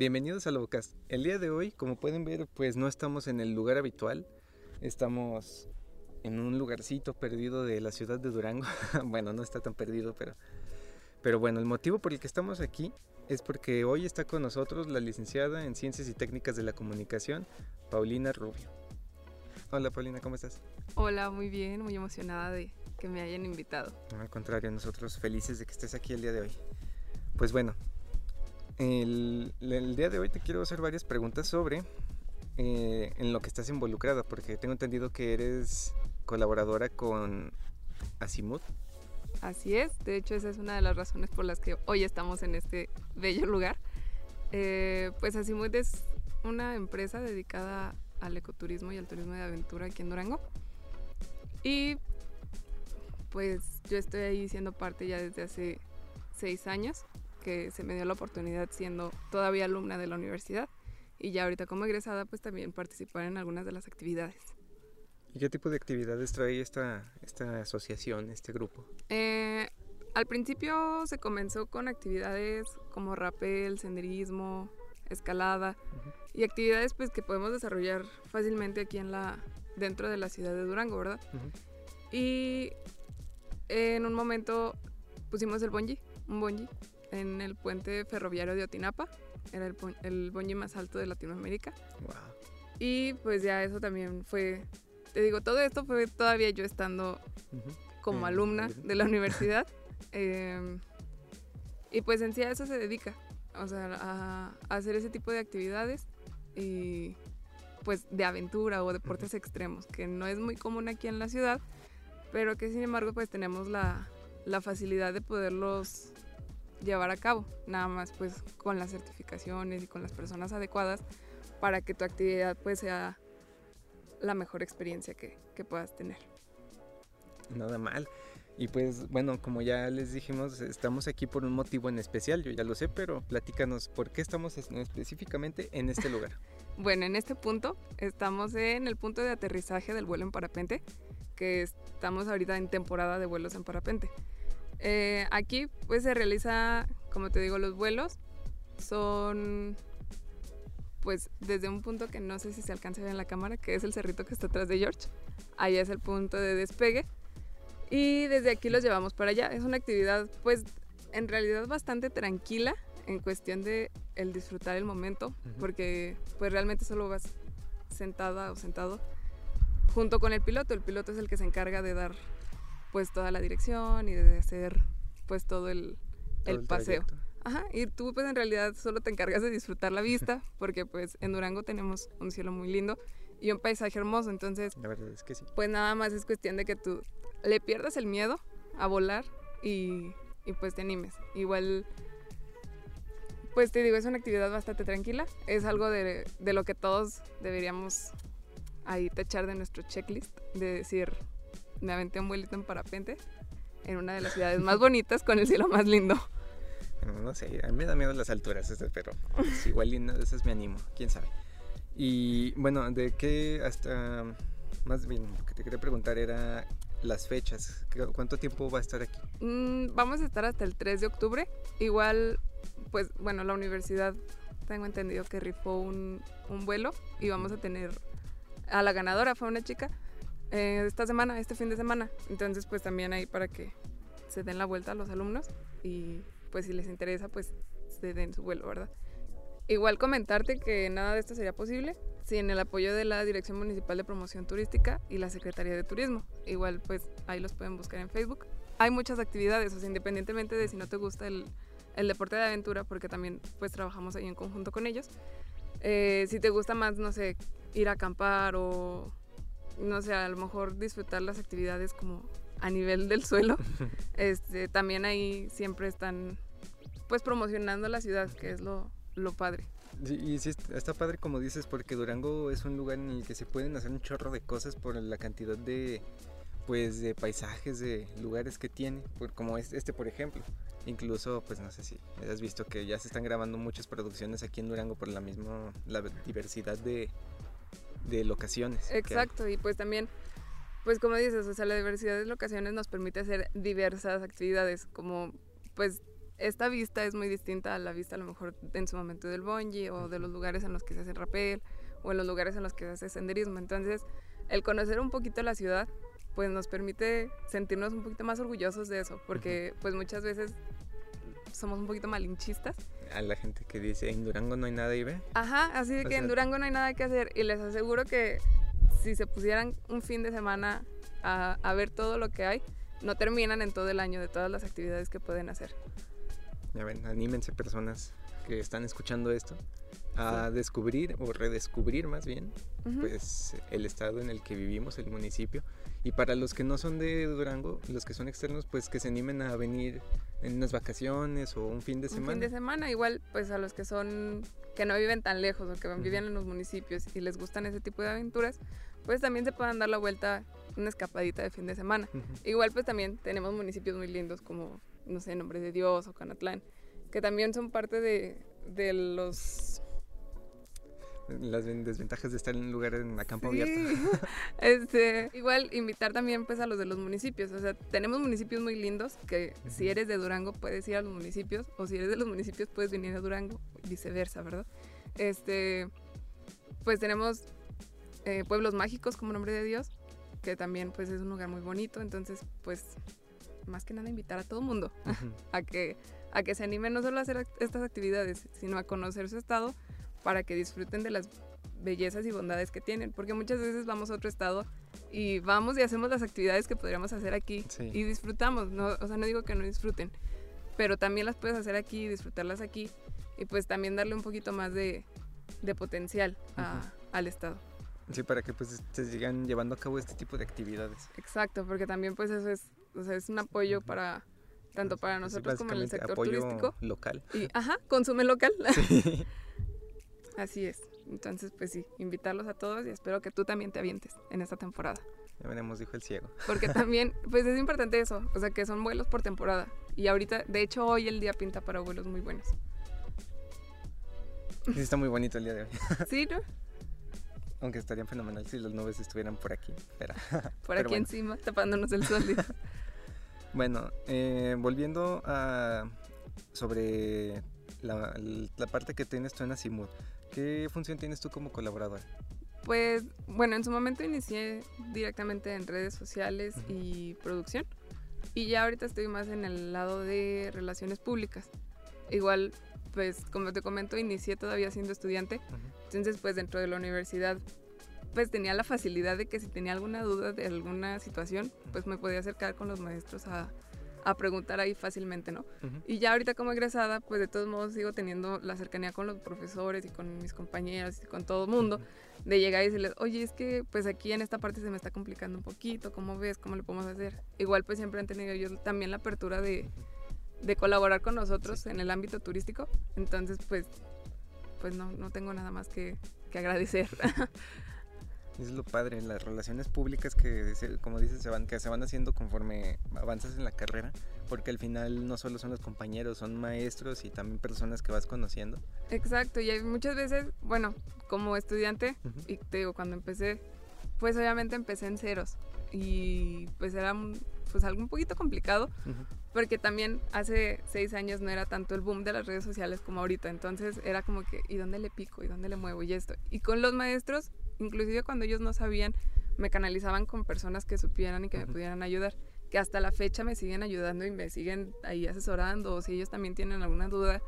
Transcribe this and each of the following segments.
Bienvenidos a Lobocast. El día de hoy, como pueden ver, pues no estamos en el lugar habitual. Estamos en un lugarcito perdido de la ciudad de Durango. bueno, no está tan perdido, pero pero bueno, el motivo por el que estamos aquí es porque hoy está con nosotros la licenciada en Ciencias y Técnicas de la Comunicación, Paulina Rubio. Hola Paulina, ¿cómo estás? Hola, muy bien, muy emocionada de que me hayan invitado. al contrario, nosotros felices de que estés aquí el día de hoy. Pues bueno, el, día de hoy te quiero hacer varias preguntas sobre eh, en lo que estás involucrada, porque tengo entendido que eres colaboradora con Asimut. Así es, de hecho esa es una de las razones por las que hoy estamos en este bello lugar. Eh, pues Asimut es una empresa dedicada al ecoturismo y al turismo de aventura aquí en Durango. Y pues yo estoy ahí siendo parte ya desde hace seis años, que se me dio la oportunidad siendo todavía alumna de la universidad y ya ahorita como egresada pues también participar en algunas de las actividades. ¿Y qué tipo de actividades trae esta, esta asociación, este grupo? Eh, al principio se comenzó con actividades como rapel, senderismo, escalada y actividades pues que podemos desarrollar fácilmente aquí en la dentro de la ciudad de Durango, ¿verdad? Y en un momento pusimos el bungee, un bungee en el puente ferroviario de Otinapa, era el, el más alto de Latinoamérica. Wow. Y pues ya eso también fue te digo, todo esto fue todavía yo estando como alumna de la universidad. Em, y pues en sí a eso se dedica, o sea, a, hacer ese tipo de actividades y pues de aventura o deportes extremos, que no es muy común aquí en la ciudad, pero que sin embargo pues tenemos la, la facilidad de poderlos llevar a cabo, nada más pues con las certificaciones y con las personas adecuadas para que tu actividad pues sea la mejor experiencia que, puedas tener. Nada mal. Y pues bueno, como ya les dijimos, estamos aquí por un motivo en especial, yo ya lo sé, pero platícanos por qué estamos específicamente en este lugar. bueno, en este punto estamos en el punto de aterrizaje del vuelo en parapente, que estamos ahorita en temporada de vuelos en parapente. Eh, aquí pues se realiza, como te digo, los vuelos son pues desde un punto que no sé si se alcanza a ver en la cámara, que es el cerrito que está atrás de George. Ahí es el punto de despegue. Y desde aquí los llevamos para allá. Es una actividad pues en realidad bastante tranquila en cuestión de el disfrutar el momento, porque pues realmente solo vas sentada o sentado junto con el piloto. El piloto es el que se encarga de dar pues toda la dirección y de hacer pues todo el, el, paseo. Ajá, y tú pues en realidad solo te encargas de disfrutar la vista, porque pues en Durango tenemos un cielo muy lindo y un paisaje hermoso, entonces... La verdad es que sí. Pues nada más es cuestión de que tú le pierdas el miedo a volar y, y pues te animes. Igual, pues te digo, es una actividad bastante tranquila, es algo de, de lo que todos deberíamos ahí tachar de nuestro checklist, de decir, me aventé un vuelito en parapente en una de las ciudades más bonitas con el cielo más lindo. No sé, a mí me da miedo las alturas, este, pero igual una de esas me animo, quién sabe. Y bueno, ¿de qué hasta más bien lo que te quería preguntar era las fechas? ¿Cuánto tiempo va a estar aquí? Mm, vamos a estar hasta el 3 de octubre. Igual, pues bueno, la universidad tengo entendido que rifó un, un vuelo y vamos a tener a la ganadora, fue una chica, eh, esta semana, este fin de semana. Entonces, pues también ahí para que se den la vuelta a los alumnos y pues si les interesa, pues se den su vuelo, ¿verdad? Igual comentarte que nada de esto sería posible sin el apoyo de la Dirección Municipal de Promoción Turística y la Secretaría de Turismo. Igual pues ahí los pueden buscar en Facebook. Hay muchas actividades, o sea, independientemente de si no te gusta el, el deporte de aventura, porque también pues trabajamos ahí en conjunto con ellos. Eh, si te gusta más, no sé, ir a acampar o, no sé, a lo mejor disfrutar las actividades como a nivel del suelo, este, también ahí siempre están pues promocionando la ciudad, que es lo, lo padre. y sí, está padre como dices, porque Durango es un lugar en el que se pueden hacer un chorro de cosas por la cantidad de pues de paisajes, de lugares que tiene, como este por ejemplo. Incluso, pues no sé si has visto que ya se están grabando muchas producciones aquí en Durango por la misma la diversidad de, de locaciones. Exacto, y pues también pues como dices, o sea, la diversidad de locaciones nos permite hacer diversas actividades, como pues esta vista es muy distinta a la vista a lo mejor en su momento del bungee o de los lugares en los que se hace rappel o en los lugares en los que se hace senderismo. Entonces, el conocer un poquito la ciudad, pues nos permite sentirnos un poquito más orgullosos de eso, porque pues muchas veces somos un poquito malinchistas. A la gente que dice, en Durango no hay nada y ve. Ajá, así de que en Durango no hay nada que hacer y les aseguro que si se pusieran un fin de semana a, a ver todo lo que hay, no terminan en todo el año de todas las actividades que pueden hacer. Ya ven, anímense personas que están escuchando esto a descubrir o redescubrir más bien pues el estado en el que vivimos, el municipio. Y para los que no son de Durango, los que son externos, pues que se animen a venir en unas vacaciones o un fin de semana. Un fin de semana, igual pues a los que son que no viven tan lejos o que viven en los municipios y les gustan ese tipo de aventuras, pues también se puedan dar la vuelta una escapadita de fin de semana. Igual pues también tenemos municipios muy lindos como, no sé, Nombre de Dios o Canatlán, que también son parte de, de los las desventajas de estar en un lugar en la campo abierto. este, igual invitar también pues a los de los municipios, o sea, tenemos municipios muy lindos que si eres de Durango puedes ir a los municipios o si eres de los municipios puedes venir a Durango, viceversa, ¿verdad? Este, pues tenemos eh, pueblos mágicos como nombre de Dios, que también pues es un lugar muy bonito, entonces pues más que nada invitar a todo el mundo a que a que se animen no solo a hacer estas actividades, sino a conocer su estado para que disfruten de las bellezas y bondades que tienen, porque muchas veces vamos a otro estado y vamos y hacemos las actividades que podríamos hacer aquí y disfrutamos, no, o sea, no digo que no disfruten, pero también las puedes hacer aquí y disfrutarlas aquí y pues también darle un poquito más de, de potencial al estado. Sí, para que pues se sigan llevando a cabo este tipo de actividades. Exacto, porque también pues eso es, o sea, es un apoyo para tanto para nosotros como en el sector apoyo turístico. local. Y, ajá, consume local. Sí. Así es. Entonces, pues sí, invitarlos a todos y espero que tú también te avientes en esta temporada. Ya veremos, dijo el ciego. Porque también, pues es importante eso, o sea, que son vuelos por temporada. Y ahorita, de hecho, hoy el día pinta para vuelos muy buenos. Sí, está muy bonito el día de hoy. Sí, ¿no? Aunque estaría fenomenal si las nubes estuvieran por aquí. Pero, por aquí encima, tapándonos el sol. bueno, eh, volviendo a sobre la, la, parte que tienes tú en Asimud. ¿Qué función tienes tú como colaborador? Pues bueno, en su momento inicié directamente en redes sociales y producción y ya ahorita estoy más en el lado de relaciones públicas. Igual, pues como te comento, inicié todavía siendo estudiante, entonces pues dentro de la universidad pues tenía la facilidad de que si tenía alguna duda de alguna situación, pues me podía acercar con los maestros a, a preguntar ahí fácilmente, ¿no? Y ya ahorita como egresada, pues de todos modos sigo teniendo la cercanía con los profesores y con mis compañeras y con todo el mundo, de llegar y decirles, oye, es que pues aquí en esta parte se me está complicando un poquito, ¿cómo ves? ¿Cómo le podemos hacer? Igual pues siempre han tenido ellos también la apertura de, de colaborar con nosotros en el ámbito turístico, entonces pues, pues no, no tengo nada más que, que agradecer. Es lo padre, las relaciones públicas que, como dices, se van, que se van haciendo conforme avanzas en la carrera, porque al final no solo son los compañeros, son maestros y también personas que vas conociendo. Exacto, y hay muchas veces, bueno, como estudiante, y te digo, cuando empecé, pues obviamente empecé en ceros, y pues era pues algo un poquito complicado, porque también hace seis años no era tanto el boom de las redes sociales como ahorita, entonces era como que, ¿y dónde le pico? ¿Y dónde le muevo? Y esto. Y con los maestros inclusive cuando ellos no sabían, me canalizaban con personas que supieran y que me pudieran ayudar, que hasta la fecha me siguen ayudando y me siguen ahí asesorando, o si ellos también tienen alguna duda,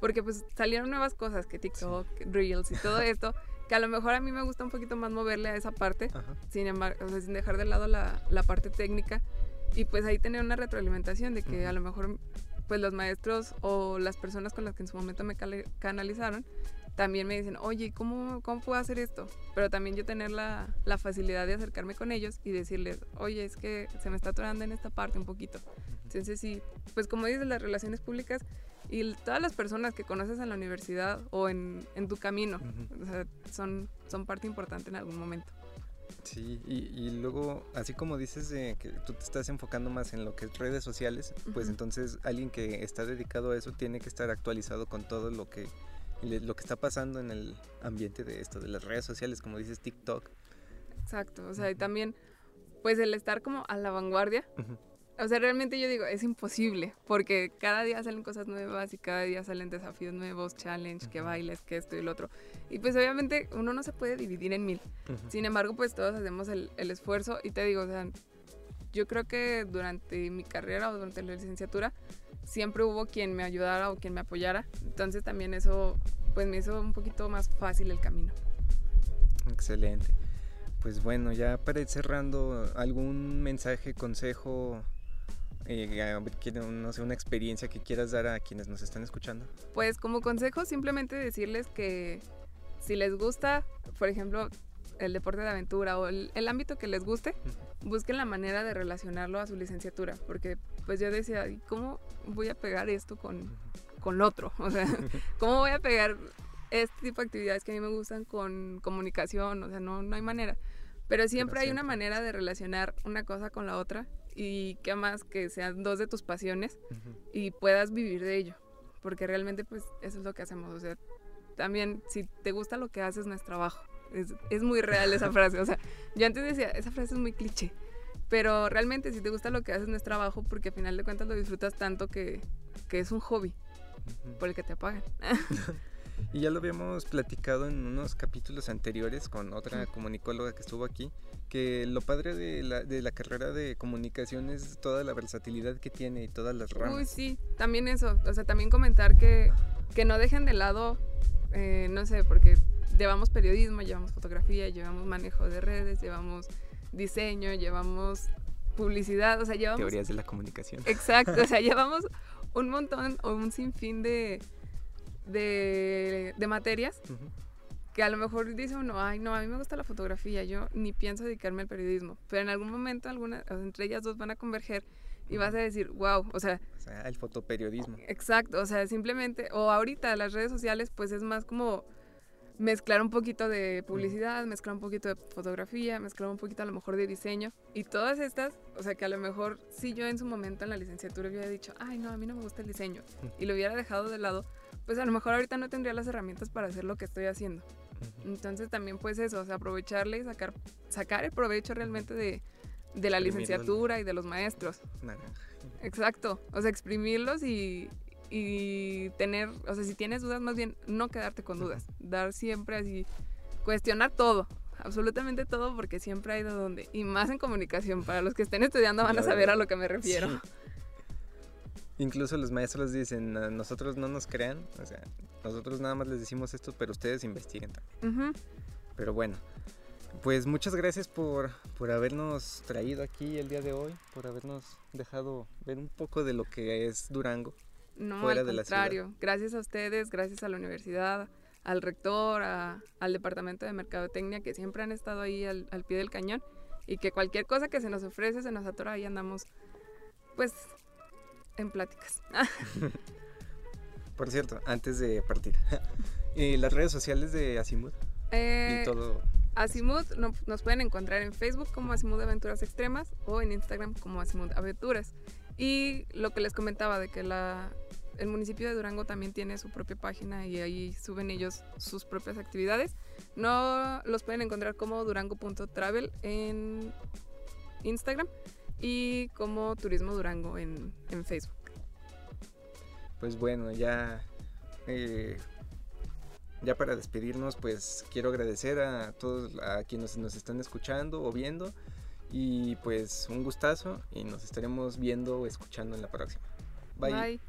porque pues salieron nuevas cosas, que TikTok, Reels y todo esto, que a lo mejor a mí me gusta un poquito más moverle a esa parte, sin embargo, sin dejar de lado la, la, parte técnica, y pues ahí tener una retroalimentación de que a lo mejor pues los maestros o las personas con las que en su momento me canalizaron también me dicen, oye, ¿cómo, cómo puedo hacer esto? Pero también yo tener la, la, facilidad de acercarme con ellos y decirles, oye, es que se me está atorando en esta parte un poquito. Entonces sí, pues como dices, las relaciones públicas y todas las personas que conoces en la universidad o en, en tu camino, o sea, son, son parte importante en algún momento. Sí, y, y, luego, así como dices que tú te estás enfocando más en lo que es redes sociales, pues entonces alguien que está dedicado a eso tiene que estar actualizado con todo lo que lo que está pasando en el ambiente de esto, de las redes sociales, como dices, TikTok. Exacto, o sea, y también, pues el estar como a la vanguardia, o sea, realmente yo digo, es imposible, porque cada día salen cosas nuevas y cada día salen desafíos nuevos, challenge, que bailes, que esto y lo otro. Y pues obviamente uno no se puede dividir en mil. Sin embargo, pues todos hacemos el, el, esfuerzo y te digo, o sea, yo creo que durante mi carrera o durante la licenciatura siempre hubo quien me ayudara o quien me apoyara. Entonces también eso pues me hizo un poquito más fácil el camino. Excelente. Pues bueno, ya para ir cerrando, ¿algún mensaje, consejo eh, no sé, una experiencia que quieras dar a quienes nos están escuchando? Pues como consejo simplemente decirles que si les gusta, por ejemplo, el deporte de aventura o el, ámbito que les guste, busquen la manera de relacionarlo a su licenciatura, porque pues yo decía, ¿cómo voy a pegar esto con, con otro? O sea, ¿cómo voy a pegar este tipo de actividades que a mí me gustan con comunicación? O sea, no, no hay manera. Pero siempre hay una manera de relacionar una cosa con la otra y que más que sean dos de tus pasiones y puedas vivir de ello. Porque realmente pues eso es lo que hacemos. O sea, también si te gusta lo que haces no es trabajo. Es, es muy real esa frase. O sea, yo antes decía, esa frase es muy cliché. Pero realmente si te gusta lo que haces no es trabajo porque al final de cuentas lo disfrutas tanto que, que es un hobby por el que te pagan. Y ya lo habíamos platicado en unos capítulos anteriores con otra comunicóloga que estuvo aquí, que lo padre de la, de la carrera de comunicación es toda la versatilidad que tiene y todas las ramas. Uy, sí, también eso, o sea, también comentar que, que no dejen de lado, eh, no sé, porque llevamos periodismo, llevamos fotografía, llevamos manejo de redes, llevamos diseño, llevamos publicidad, o sea, llevamos... Teorías de la comunicación. Exacto, o sea, llevamos un montón o un sinfín de de, materias que a lo mejor dice uno, ay, no, a mí me gusta la fotografía, yo ni pienso dedicarme al periodismo, pero en algún momento alguna, entre ellas dos van a converger y vas a decir, wow, o sea... O sea, el fotoperiodismo. Exacto, o sea, simplemente, o ahorita las redes sociales, pues es más como mezclar un poquito de publicidad, mezclar un poquito de fotografía, mezclar un poquito a lo mejor de diseño y todas estas, o sea que a lo mejor si yo en su momento en la licenciatura hubiera dicho, ay no, a mí no me gusta el diseño y lo hubiera dejado de lado, pues a lo mejor ahorita no tendría las herramientas para hacer lo que estoy haciendo. Entonces también pues eso, o sea, aprovecharle y sacar, sacar el provecho realmente de, de la licenciatura y de los maestros. Exacto, o sea, exprimirlos y, y tener, o sea, si tienes dudas, más bien no quedarte con dudas, dar siempre así, cuestionar todo, absolutamente todo, porque siempre hay de dónde, y más en comunicación, para los que estén estudiando van a saber a lo que me refiero. Incluso los maestros dicen, nosotros no nos crean, o sea, nosotros nada más les decimos esto, pero ustedes investiguen también. Pero bueno, pues muchas gracias por, por habernos traído aquí el día de hoy, por habernos dejado ver un poco de lo que es Durango. No, al contrario. Gracias a ustedes, gracias a la universidad, al rector, al departamento de mercadotecnia que siempre han estado ahí al, pie del cañón y que cualquier cosa que se nos ofrece, se nos atora, ahí andamos, pues, en pláticas. Por cierto, antes de partir, ¿y las redes sociales de Asimud? Eh, y todo. Asimud nos pueden encontrar en Facebook como Asimud Aventuras Extremas o en Instagram como Asimud Aventuras. Y lo que les comentaba de que la, el municipio de Durango también tiene su propia página y ahí suben ellos sus propias actividades. No los pueden encontrar como durango.travel en Instagram y como Turismo Durango en, Facebook. Pues bueno, ya, eh, ya para despedirnos, pues quiero agradecer a todos a quienes nos están escuchando o viendo. Y pues un gustazo y nos estaremos viendo o escuchando en la próxima. Bye.